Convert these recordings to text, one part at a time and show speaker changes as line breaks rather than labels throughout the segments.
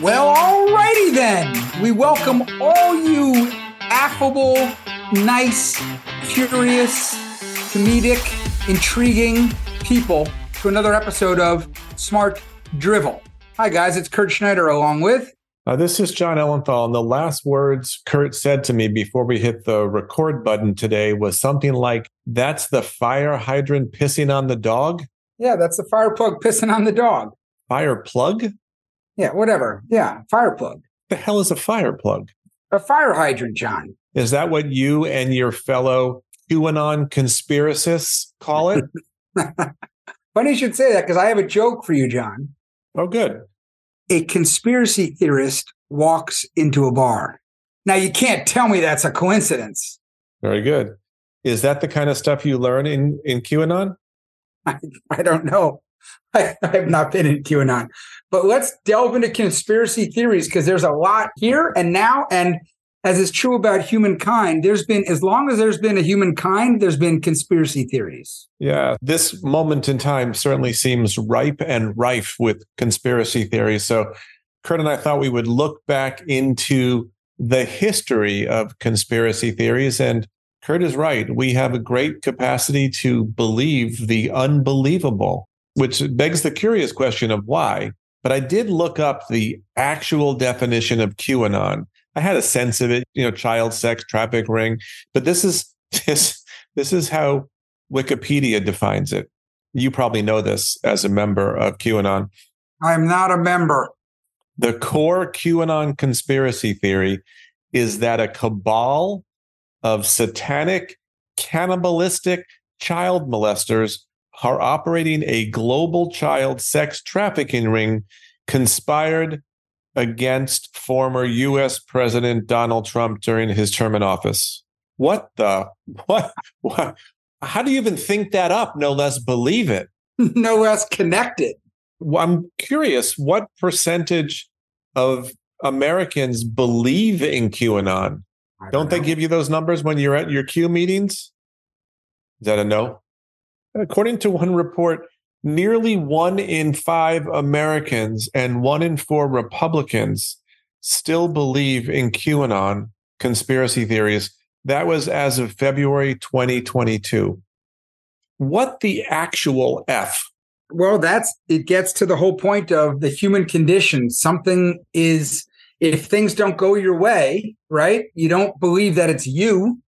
Well, alrighty then. We welcome all you affable, nice, curious, comedic, intriguing people to another episode of Smart Drivel. Hi, guys. It's Kurt Schneider along with.
Uh, this is John Ellenthal. And the last words Kurt said to me before we hit the record button today was something like, That's the fire hydrant pissing on the dog.
Yeah, that's the fire plug pissing on the dog.
Fire plug?
Yeah, whatever. Yeah, fire plug.
The hell is a fire plug?
A fire hydrant, John.
Is that what you and your fellow QAnon conspiracists call it?
Funny you should say that because I have a joke for you, John.
Oh, good.
A conspiracy theorist walks into a bar. Now, you can't tell me that's a coincidence.
Very good. Is that the kind of stuff you learn in, in QAnon?
I, I don't know. I, I have not been in QAnon. But let's delve into conspiracy theories because there's a lot here and now. And as is true about humankind, there's been, as long as there's been a humankind, there's been conspiracy theories.
Yeah, this moment in time certainly seems ripe and rife with conspiracy theories. So, Kurt and I thought we would look back into the history of conspiracy theories. And Kurt is right. We have a great capacity to believe the unbelievable, which begs the curious question of why. But I did look up the actual definition of QAnon. I had a sense of it, you know, child sex traffic ring, but this is this this is how Wikipedia defines it. You probably know this as a member of QAnon.
I'm not a member.
The core QAnon conspiracy theory is that a cabal of satanic, cannibalistic child molesters are operating a global child sex trafficking ring conspired against former US President Donald Trump during his term in office. What the what what how do you even think that up no less believe it?
no less connected.
I'm curious what percentage of Americans believe in QAnon? Don't, don't they give you those numbers when you're at your Q meetings? Is that a no? According to one report, nearly one in five Americans and one in four Republicans still believe in QAnon conspiracy theories. That was as of February 2022. What the actual F?
Well, that's it gets to the whole point of the human condition. Something is, if things don't go your way, right? You don't believe that it's you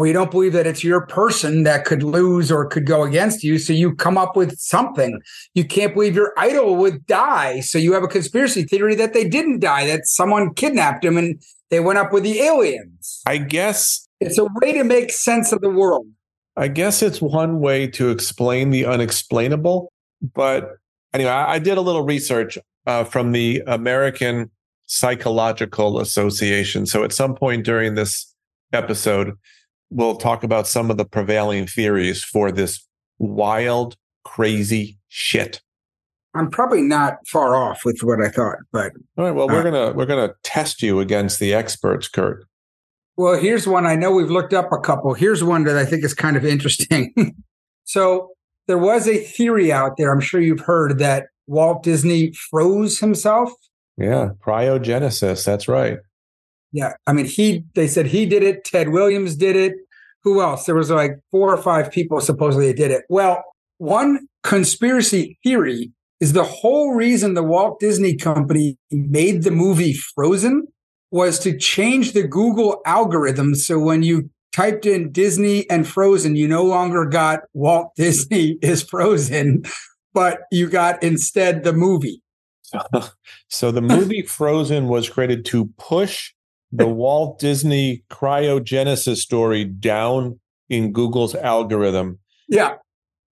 or you don't believe that it's your person that could lose or could go against you. So you come up with something. You can't believe your idol would die. So you have a conspiracy theory that they didn't die, that someone kidnapped him and they went up with the aliens.
I guess
it's a way to make sense of the world.
I guess it's one way to explain the unexplainable. But anyway, I, did a little research uh, from the American Psychological Association. So at some point during this episode, we'll talk about some of the prevailing theories for this wild, crazy shit.
I'm probably not far off with what I thought, but
all right. Well, we're uh, gonna we're gonna test you against the experts, Kurt.
Well, here's one. I know we've looked up a couple. Here's one that I think is kind of interesting. so there was a theory out there. I'm sure you've heard that Walt Disney froze himself.
Yeah, cryogenesis. That's right.
Yeah. I mean, he, they said he did it. Ted Williams did it. Who else? There was like four or five people supposedly did it. Well, one conspiracy theory is the whole reason the Walt Disney Company made the movie Frozen was to change the Google algorithm. So when you typed in Disney and Frozen, you no longer got Walt Disney is Frozen, but you got instead the movie.
so the movie Frozen was created to push the Walt Disney cryogenesis story down in Google's algorithm.
Yeah.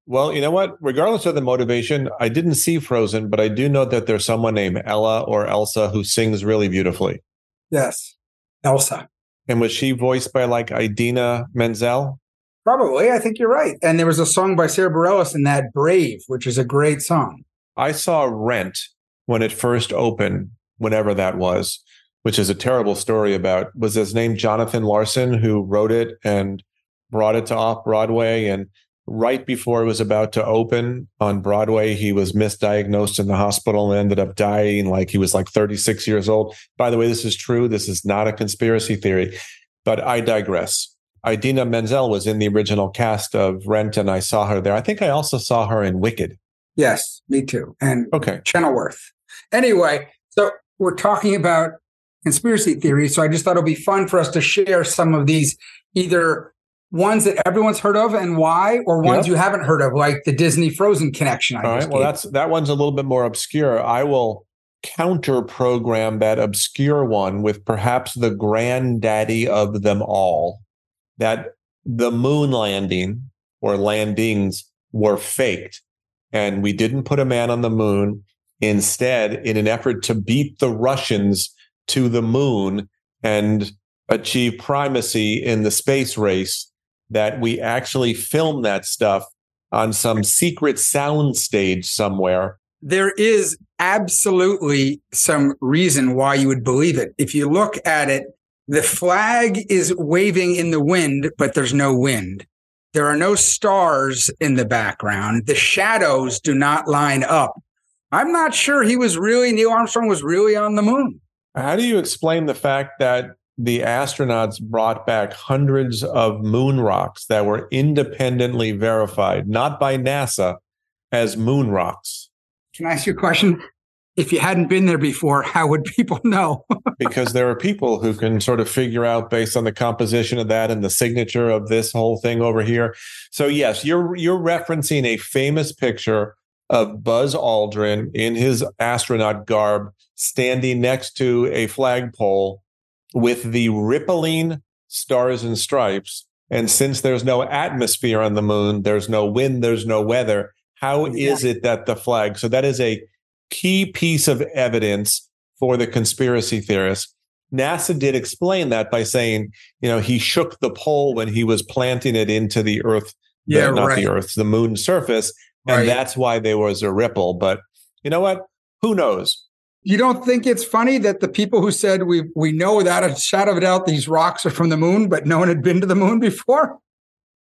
Well, you know what? Regardless of the motivation, I didn't see Frozen, but I do know that there's someone named Ella or Elsa who sings really beautifully.
Yes. Elsa.
And was she voiced by like Idina Menzel?
Probably. I think you're right. And there was a song by Sara Bareilles in that Brave, which is a great song.
I saw Rent when it first opened, whenever that was which is a terrible story about was his name Jonathan Larson who wrote it and brought it to off Broadway and right before it was about to open on Broadway. He was misdiagnosed in the hospital and ended up dying like he was like 36 years old. By the way, this is true. This is not a conspiracy theory, but I digress. Idina Menzel was in the original cast of Rent, and I saw her there. I think I also saw her in Wicked.
Yes, me too. And
okay,
Chenoweth. Anyway, so we're talking about conspiracy theories. So I just thought it'd be fun for us to share some of these either ones that everyone's heard of and why, or ones yep. you haven't heard of, like the Disney Frozen connection. I
All right. Well, that's that one's a little bit more obscure. I will counter program that obscure one with perhaps the granddaddy of them all that the moon landing or landings were faked and we didn't put a man on the moon. Instead, in an effort to beat the Russians to the moon and achieve primacy in the space race, that we actually filmed that stuff on some secret sound stage somewhere.
There is absolutely some reason why you would believe it. If you look at it, the flag is waving in the wind, but there's no wind. There are no stars in the background. The shadows do not line up. I'm not sure he was really, Neil Armstrong was really on the moon.
How do you explain the fact that the astronauts brought back hundreds of moon rocks that were independently verified, not by NASA, as moon rocks.
Can I ask you a question? If you hadn't been there before, how would people know?
because there are people who can sort of figure out based on the composition of that and the signature of this whole thing over here. So yes, you're you're referencing a famous picture of Buzz Aldrin in his astronaut garb standing next to a flagpole with the rippling stars and stripes. And since there's no atmosphere on the moon, there's no wind, there's no weather. How is it that the flag? So that is a key piece of evidence for the conspiracy theorists. NASA did explain that by saying, you know, he shook the pole when he was planting it into the Earth,
yeah,
the, not
right.
the Earth, the moon surface, and right. that's why there was a ripple. But you know what? Who knows?
You don't think it's funny that the people who said we we know without a shadow of a doubt these rocks are from the moon, but no one had been to the moon before?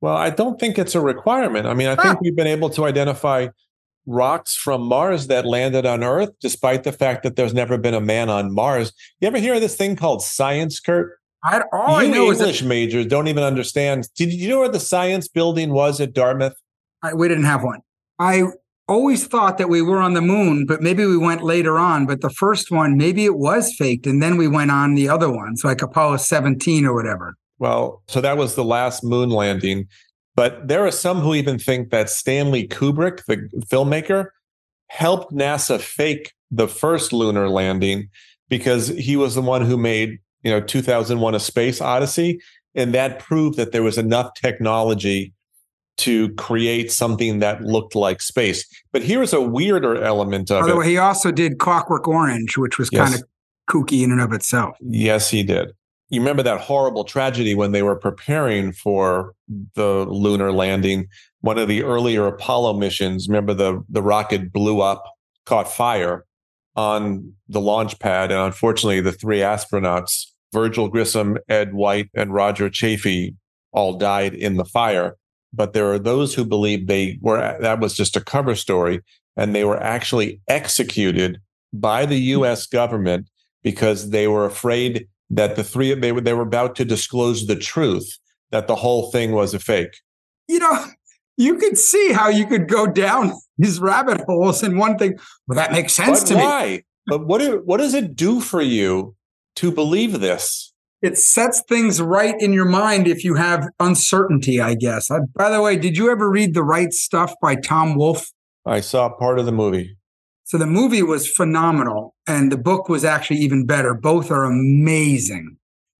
Well, I don't think it's a requirement. I mean, I think we've been able to identify rocks from Mars that landed on Earth, despite the fact that there's never been a man on Mars. You ever hear of this thing called science, Kurt?
I, all
you
I know
English that, majors don't even understand. Did you know where the science building was at Dartmouth?
I, we didn't have one. I always thought that we were on the moon, but maybe we went later on. But the first one, maybe it was faked. And then we went on the other ones, like Apollo 17 or whatever.
Well, so that was the last moon landing. But there are some who even think that Stanley Kubrick, the filmmaker, helped NASA fake the first lunar landing because he was the one who made, you know, 2001 A Space Odyssey. And that proved that there was enough technology to create something that looked like space. But here's a weirder element of
By the
it.
way, he also did Clockwork Orange, which was yes. kind of kooky in and of itself.
Yes, he did. You remember that horrible tragedy when they were preparing for the lunar landing? One of the earlier Apollo missions, remember the, the rocket blew up, caught fire on the launch pad. And unfortunately, the three astronauts, Virgil Grissom, Ed White, and Roger Chaffee, all died in the fire but there are those who believe they were that was just a cover story and they were actually executed by the hmm. US government because they were afraid that the three they were they were about to disclose the truth that the whole thing was a fake.
You know, you could see how you could go down these rabbit holes and one thing well that makes sense
but
to
why?
me.
Why? But what do, what does it do for you to believe this?
It sets things right in your mind if you have uncertainty, I guess. I, by the way, did you ever read The Right Stuff by Tom Wolfe?
I saw part of the movie.
So the movie was phenomenal, and the book was actually even better. Both are amazing.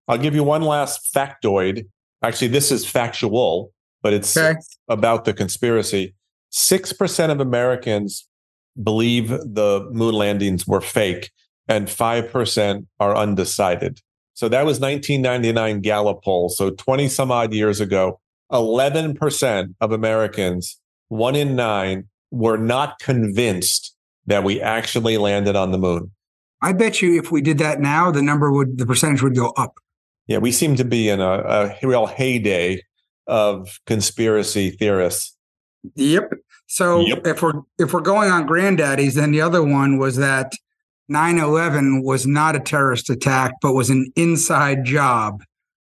I'll give you one last factoid. Actually, this is factual, but it's okay. about the conspiracy. 6% of Americans believe the moon landings were fake, and 5% are undecided. So that was 1999 Gallup poll. So 20 some odd years ago, 11% of Americans, one in nine, were not convinced that we actually landed on the moon.
I bet you if we did that now, the number would, the percentage would go up.
Yeah, we seem to be in a, a real heyday of conspiracy theorists.
Yep. So
Yep.
if we're if we're going on granddaddies, then the other one was that 9/11 was not a terrorist attack, but was an inside job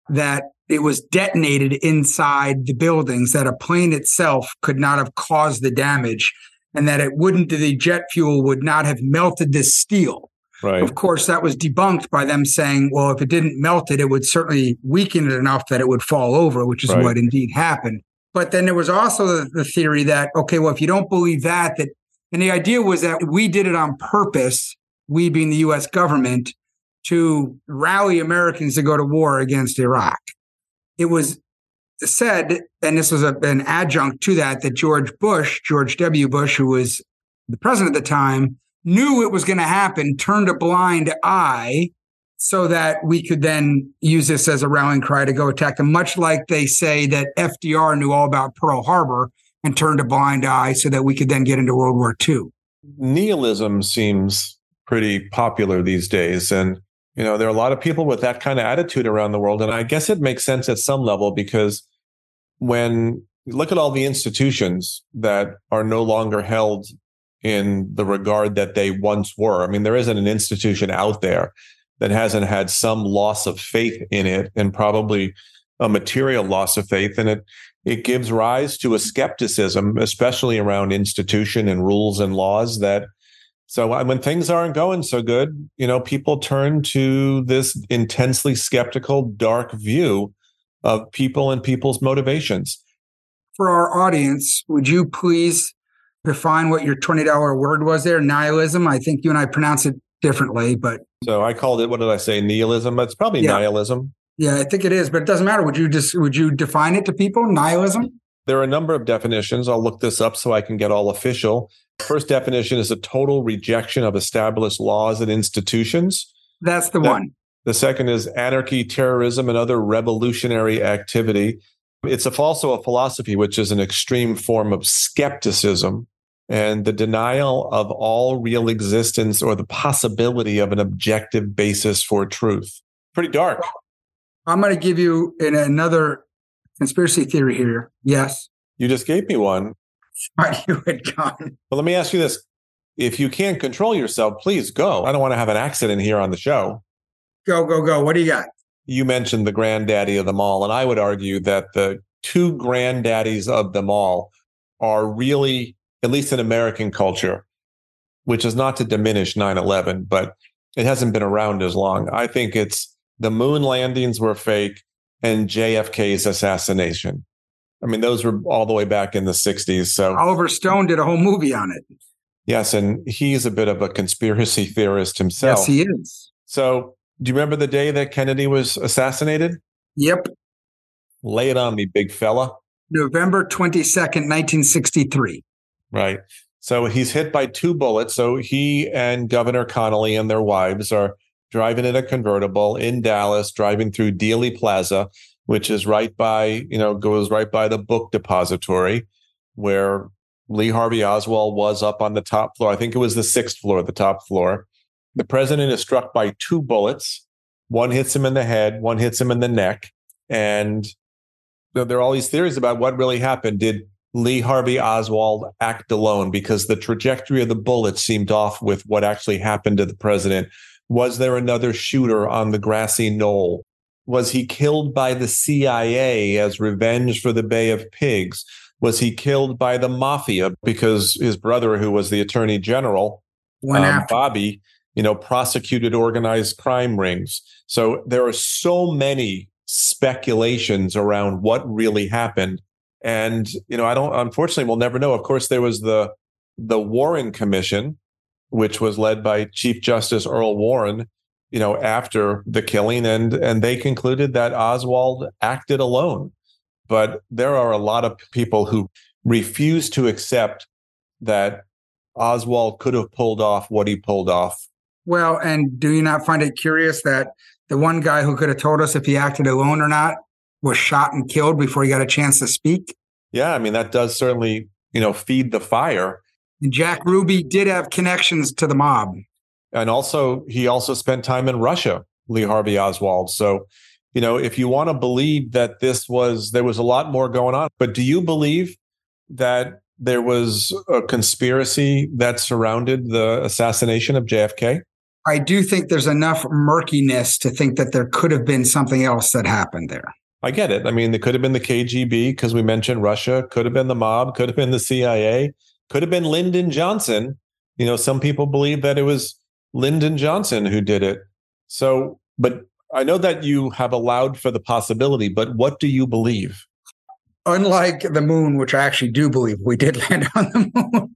that it was detonated inside the buildings that a plane itself could not have caused the damage and that it wouldn't the jet fuel would not have melted the steel
Right.
of course that was debunked by them saying well if it didn't melt it it would certainly weaken it enough that it would fall over which is
Right.
what indeed happened but then there was also the, the theory that okay well if you don't believe that that and the idea was that we did it on purpose we being the US government to rally Americans to go to war against Iraq it was said, and this was a, an adjunct to that, that George Bush, George W. Bush, who was the president at the time, knew it was going to happen, turned a blind eye so that we could then use this as a rallying cry to go attack them, much like they say that FDR knew all about Pearl Harbor and turned a blind eye so that we could then get into World War II.
Nihilism seems pretty popular these days. And, you know, there are a lot of people with that kind of attitude around the world. And I guess it makes sense at some level because when you look at all the institutions that are no longer held in the regard that they once were, I mean, there isn't an institution out there that hasn't had some loss of faith in it and probably a material loss of faith. And it, it gives rise to a skepticism, especially around institution and rules and laws that so uh, when things aren't going so good, you know, people turn to this intensely skeptical, dark view of people and people's motivations.
For our audience, would you please define what your $20 word was there? Nihilism. I think you and I pronounce it differently, but
So I called it, what did I say? Nihilism. It's probably
Yeah.
nihilism.
yeah, I think it is, but it doesn't matter. Would you just, would you define it to people? Nihilism?
There are a number of definitions. I'll look this up so I can get all official. First definition is a total rejection of established laws and institutions.
That's the
That-
one.
The second is anarchy, terrorism, and other revolutionary activity. It's a, also a philosophy, which is an extreme form of skepticism and the denial of all real existence or the possibility of an objective basis for truth. Pretty dark.
I'm going to give you in another conspiracy theory here. Yes.
You just gave me one.
Thought you had gone.
But let me ask you this. If you can't control yourself, please go. I don't want to have an accident here on the show.
Go, go, go. What do you got?
you mentioned the granddaddy of them all. And I would argue that the two granddaddies of them all are really, at least in American culture, which is not to diminish 9 11, but it hasn't been around as long. I think it's the moon landings were fake and JFK's assassination. I mean, those were all the way back in the 60s. So,
Oliver Stone did a whole movie on it.
yes, and he's a bit of a conspiracy theorist himself.
Yes, he is.
so, do you remember the day that Kennedy was assassinated?
Yep.
Lay it on me, big fella.
November 22nd, 1963.
Right. So he's hit by two bullets. So he and Governor Connolly and their wives are driving in a convertible in Dallas, driving through Dealey Plaza, which is right by, you know, goes right by the book depository where Lee Harvey Oswald was up on the top floor. I think it was the sixth floor, the top floor. The president is struck by two bullets. One hits him in the head, one hits him in the neck. And there are all these theories about what really happened. Did Lee Harvey Oswald act alone because the trajectory of the bullet seemed off with what actually happened to the president. Was there another shooter on the grassy knoll? Was he killed by the CIA as revenge for the Bay of Pigs? Was he killed by the mafia because his brother, who was the attorney general, um. Bobby, you know, prosecuted organized crime rings. So there are so many speculations around what really happened. And, you know, I don't, unfortunately, we'll never know. Of course, there was the, the Warren Commission, which was led by Chief Justice Earl Warren, you know, after the killing. And, and they concluded that Oswald acted alone. But there are a lot of people who refuse to accept that Oswald could have pulled off what he pulled off.
Well, and do you not find it curious that the one guy who could have told us if he acted alone or not was shot and killed before he got a chance to speak?
Yeah, I mean that does certainly, you know, feed the fire.
And Jack Ruby did have connections to the mob.
And also he also spent time in Russia, Lee Harvey Oswald. So, you know, if you want to believe that this was there was a lot more going on, but do you believe that there was a conspiracy that surrounded the assassination of JFK?
I do think there's enough murkiness to think that there could have been something else that happened there.
I get it. I mean, it could have been the KGB because we mentioned Russia, could have been the mob, could have been the CIA, could have been Lyndon Johnson. You know, some people believe that it was Lyndon Johnson who did it. So, but I know that you have allowed for the possibility, but what do you believe?
Unlike the moon, which I actually do believe we did land on the moon,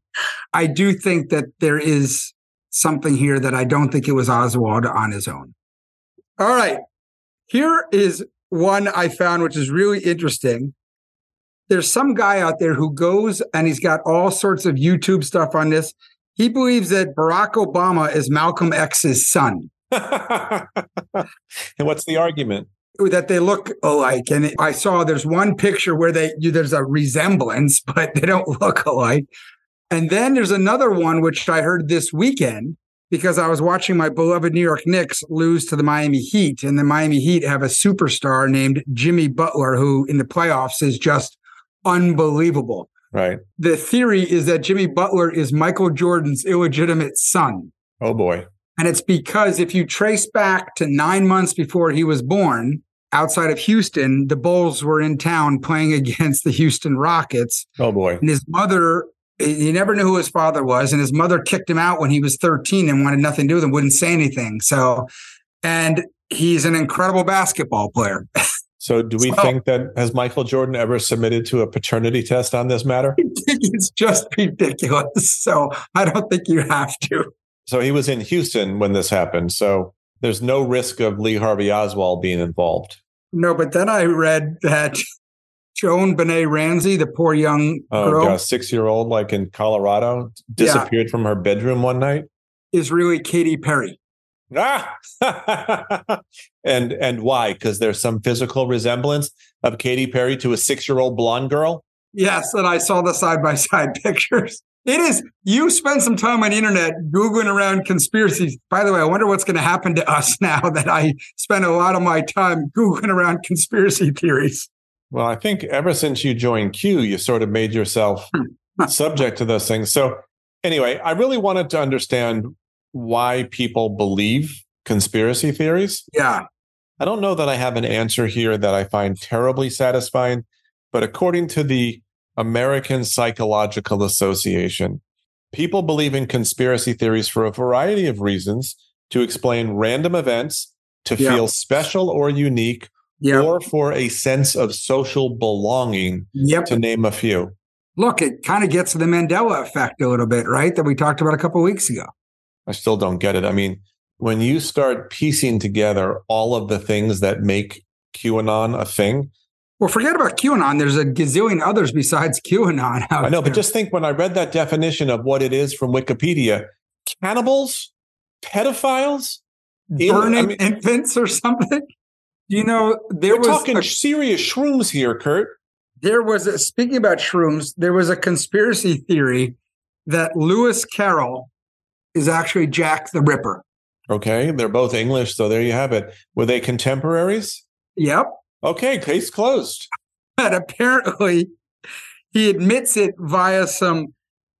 I do think that there is something here that I don't think it was Oswald on his own. All right. Here is one I found, which is really interesting. There's some guy out there who goes and he's got all sorts of YouTube stuff on this. He believes that Barack Obama is Malcolm X's son.
and what's the argument?
That they look alike. And I saw there's one picture where they there's a resemblance, but they don't look alike. And then there's another one which I heard this weekend because I was watching my beloved New York Knicks lose to the Miami Heat. And the Miami Heat have a superstar named Jimmy Butler, who in the playoffs is just unbelievable.
Right.
The theory is that Jimmy Butler is Michael Jordan's illegitimate son.
Oh, boy.
And it's because if you trace back to nine months before he was born, outside of Houston, the Bulls were in town playing against the Houston Rockets.
Oh, boy.
And his mother he never knew who his father was, and his mother kicked him out when he was 13 and wanted nothing to do with him, wouldn't say anything. So, and he's an incredible basketball player.
So, do we so, think that has Michael Jordan ever submitted to a paternity test on this matter?
it's just ridiculous. So, I don't think you have to.
So, he was in Houston when this happened. So, there's no risk of Lee Harvey Oswald being involved.
No, but then I read that JonBenét Ramsey, the poor young
oh, girl, six year old, like in Colorado, disappeared yeah. from her bedroom one night,
is really Katy Perry.
Ah, and and why? Because there's some physical resemblance of Katy Perry to a six year old blonde girl.
Yes, and I saw the side by side pictures. It is. You spend some time on the internet googling around conspiracies. By the way, I wonder what's going to happen to us now that I spend a lot of my time googling around conspiracy theories.
Well, I think ever since you joined Q, you sort of made yourself hmm. subject to those things. So, anyway, I really wanted to understand why people believe conspiracy theories.
Yeah.
I don't know that I have an answer here that I find terribly satisfying, but according to the American Psychological Association, people believe in conspiracy theories for a variety of reasons to explain random events, to yeah. feel special or unique, yep. or for a sense of social belonging, yep. to name a few.
Look, it kind of gets to the Mandela effect a little bit, right? That we talked about a couple weeks ago.
I still don't get it. I mean, when you start piecing together all of the things that make QAnon a thing.
Well, forget about QAnon. There's a gazillion others besides QAnon.
I know, there. but just think when I read that definition of what it is from Wikipedia cannibals, pedophiles,
burning I mean, infants or something. You know, there
We're
was
talking a, serious shrooms here, Kurt.
There was a, speaking about shrooms. There was a conspiracy theory that Lewis Carroll is actually Jack the Ripper.
Okay, they're both English, so there you have it. Were they contemporaries?
Yep.
Okay, case closed.
But apparently, he admits it via some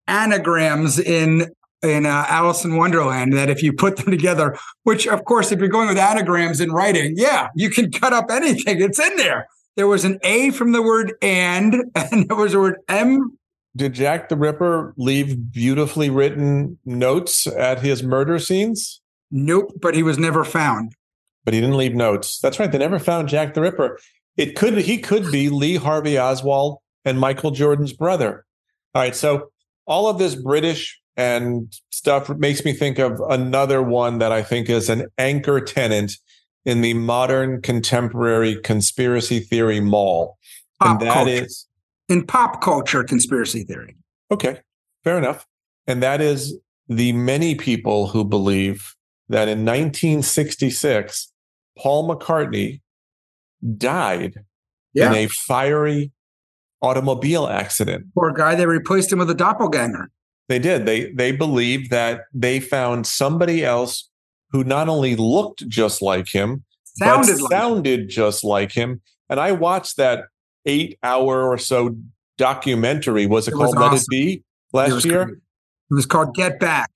anagrams in in uh, Alice in Wonderland that if you put them together, which of course, if you're going with anagrams in writing, yeah, you can cut up anything. It's in there. There was an A from the word and, and there was a word M.
Did Jack the Ripper leave beautifully written notes at his murder scenes?
Nope, but he was never found.
But he didn't leave notes. That's right. They never found Jack the Ripper. It could he could be Lee Harvey Oswald and Michael Jordan's brother. All right. So all of this British and stuff makes me think of another one that I think is an anchor tenant in the modern contemporary conspiracy theory mall.
Pop and that culture. is in pop culture conspiracy theory.
Okay, fair enough. And that is the many people who believe that in 1966, Paul McCartney died yeah. in a fiery automobile accident.
Poor guy, they replaced him with a doppelganger.
They did. They they believe that they found somebody else who not only looked just like him, sounded but like sounded him. just like him. And I watched that eight hour or so documentary. Was it, it called was awesome. Let It Be last it year?
It was called Get Back.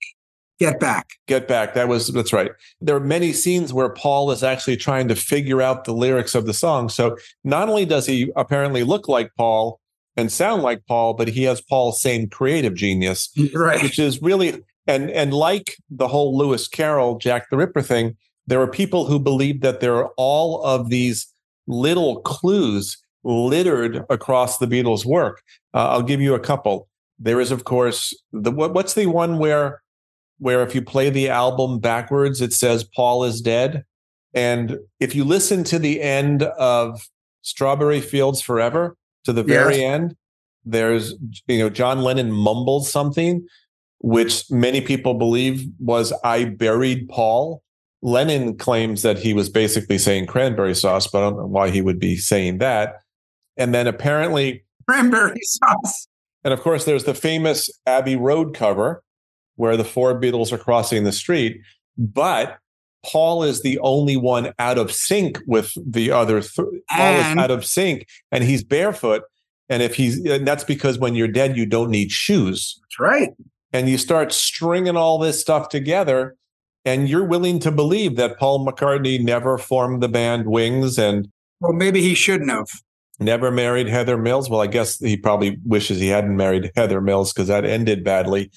Get Back.
Get Back. That was that's right. There are many scenes where Paul is actually trying to figure out the lyrics of the song. So not only does he apparently look like Paul and sound like Paul, but he has Paul's same creative genius,
right?
Which is really and and like the whole Lewis Carroll Jack the Ripper thing, there are people who believe that there are all of these little clues littered across the Beatles' work. Uh, I'll give you a couple. There is, of course, the what, what's the one where where if you play the album backwards, it says Paul is dead. And if you listen to the end of Strawberry Fields Forever to the very yes. end, there's you know John Lennon mumbles something, which many people believe was I buried Paul. Lennon claims that he was basically saying cranberry sauce, but I don't know why he would be saying that. And then apparently
cranberry sauce.
And of course, there's the famous Abbey Road cover where the four Beatles are crossing the street. But Paul is the only one out of sync with the other. Th- Paul is out of sync, and he's barefoot. And if he's, and that's because when you're dead, you don't need shoes.
That's right.
And you start stringing all this stuff together, and you're willing to believe that Paul McCartney never formed the band Wings, and
well, maybe he shouldn't have.
Never married Heather Mills. Well, I guess he probably wishes he hadn't married Heather Mills because that ended badly.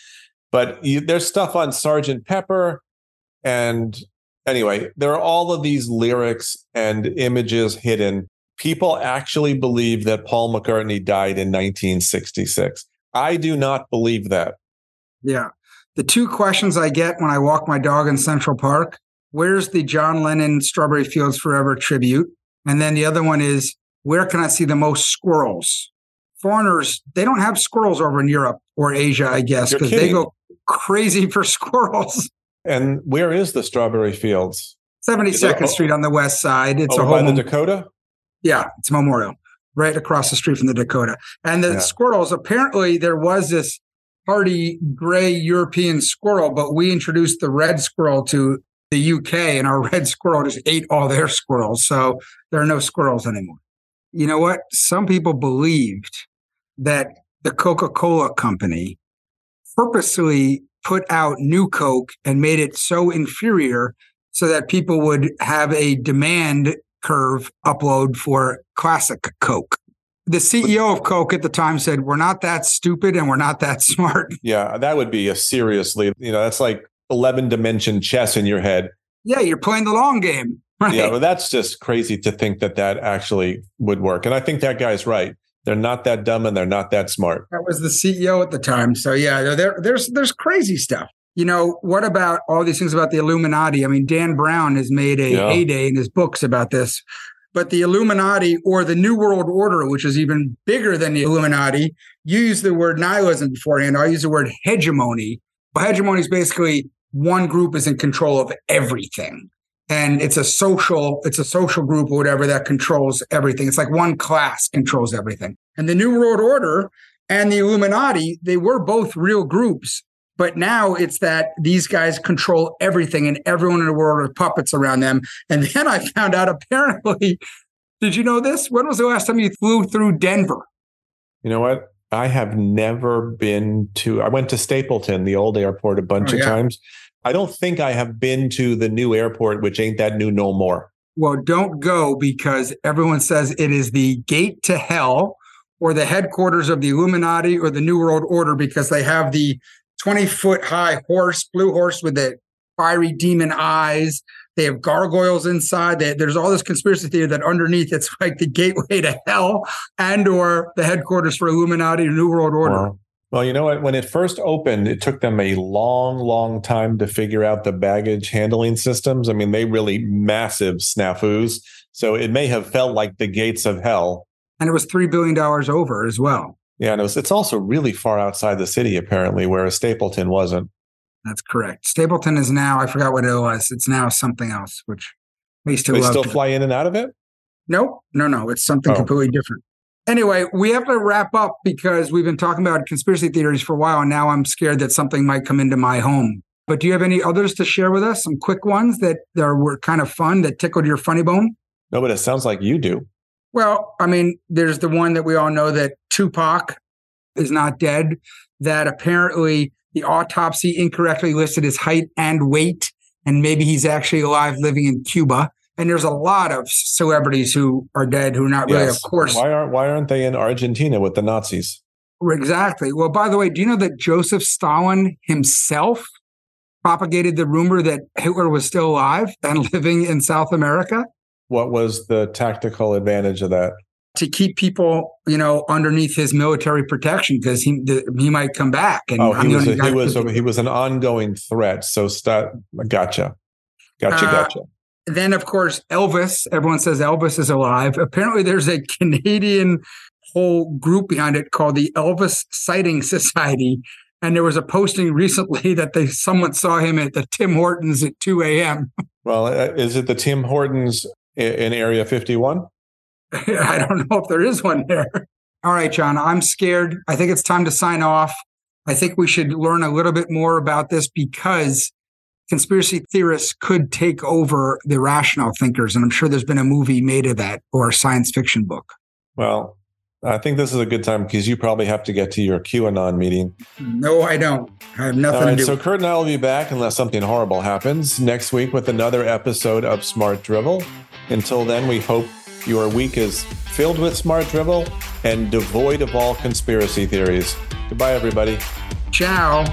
But you, there's stuff on Sergeant Pepper. And anyway, there are all of these lyrics and images hidden. People actually believe that Paul McCartney died in 1966. I do not believe that.
Yeah. The two questions I get when I walk my dog in Central Park where's the John Lennon Strawberry Fields Forever tribute? And then the other one is, where can I see the most squirrels? Foreigners, they don't have squirrels over in Europe or Asia, I guess, because they go crazy for squirrels.
And where is the Strawberry Fields?
72nd Street on the west side. It's
oh, a whole by the Dakota?
Yeah, it's Memorial, right across the street from the Dakota. And the yeah. squirrels, apparently there was this hardy gray European squirrel, but we introduced the red squirrel to the UK and our red squirrel just ate all their squirrels. So there are no squirrels anymore. You know what? Some people believed that the Coca Cola company purposely put out new Coke and made it so inferior so that people would have a demand curve upload for classic Coke. The CEO of Coke at the time said, We're not that stupid and we're not that smart.
Yeah, that would be a seriously, you know, that's like 11 dimension chess in your head.
Yeah, you're playing the long game. Right?
Yeah, well, that's just crazy to think that that actually would work. And I think that guy's right. They're not that dumb and they're not that smart.
That was the CEO at the time. So yeah, there, there's there's crazy stuff. You know, what about all these things about the Illuminati? I mean, Dan Brown has made a yeah. heyday in his books about this. But the Illuminati or the New World Order, which is even bigger than the Illuminati, you use the word nihilism beforehand. I use the word hegemony. Well, hegemony is basically one group is in control of everything and it's a social it's a social group or whatever that controls everything. It's like one class controls everything. And the new world order and the illuminati they were both real groups. But now it's that these guys control everything and everyone in the world are puppets around them. And then i found out apparently did you know this? When was the last time you flew through denver?
You know what? I have never been to i went to stapleton the old airport a bunch oh, of times I don't think I have been to the new airport, which ain't that new no more.
Well, don't go because everyone says it is the gate to hell or the headquarters of the Illuminati or the New World Order because they have the 20 foot high horse, blue horse with the fiery demon eyes. They have gargoyles inside. They, there's all this conspiracy theory that underneath it's like the gateway to hell and or the headquarters for Illuminati or New World Order.
Wow. Well, you know what? When it first opened, it took them a long, long time to figure out the baggage handling systems. I mean, they really massive snafus. So it may have felt like the gates of hell.
And it was $3 billion over as well.
Yeah, and it was, it's also really far outside the city, apparently, whereas Stapleton wasn't.
That's correct. Stapleton is now, I forgot what it was. It's now something else, which
used to they still fly in and out of it?
Nope. No, no. It's something oh. completely different. Anyway, we have to wrap up because we've been talking about conspiracy theories for a while, and now I'm scared that something might come into my home. But do you have any others to share with us? Some quick ones that are, were kind of fun that tickled your funny bone?
No, but it sounds like you do.
Well, I mean, there's the one that we all know that Tupac is not dead, that apparently the autopsy incorrectly listed his height and weight, and maybe he's actually alive living in Cuba. And there's a lot of celebrities who are dead who are not really, of course.
Why aren't why aren't they in Argentina with the Nazis?
Exactly. Well, by the way, do you know that Joseph Stalin himself propagated the rumor that Hitler was still alive and living in South America
What was the tactical advantage of that?
to keep people, you know, underneath his military protection because he the, he might come back. And
Oh, he was a, he was a, he was an ongoing threat. So start gotcha. Gotcha,
Uh,
gotcha.
Then of course Elvis. Everyone says Elvis is alive. Apparently, there's a Canadian whole group behind it called the Elvis Sighting Society. And there was a posting recently that they someone saw him at the Tim Hortons at 2 a.m.
Well, uh, is it the Tim Hortons in Area 51?
I don't know if there is one there. All right, John, I'm scared. I think it's time to sign off. I think we should learn a little bit more about this because conspiracy theorists could take over the rational thinkers. And I'm sure there's been a movie made of that or a science fiction book.
Well, I think this is a good time because you probably have to get to your QAnon meeting.
No, I don't. I have nothing
right,
to do.
so Kurt and I will be back unless something horrible happens next week with another episode of Smart Drivel. Until then, we hope your week is filled with smart drivel and devoid of all conspiracy theories. Goodbye, everybody.
Ciao.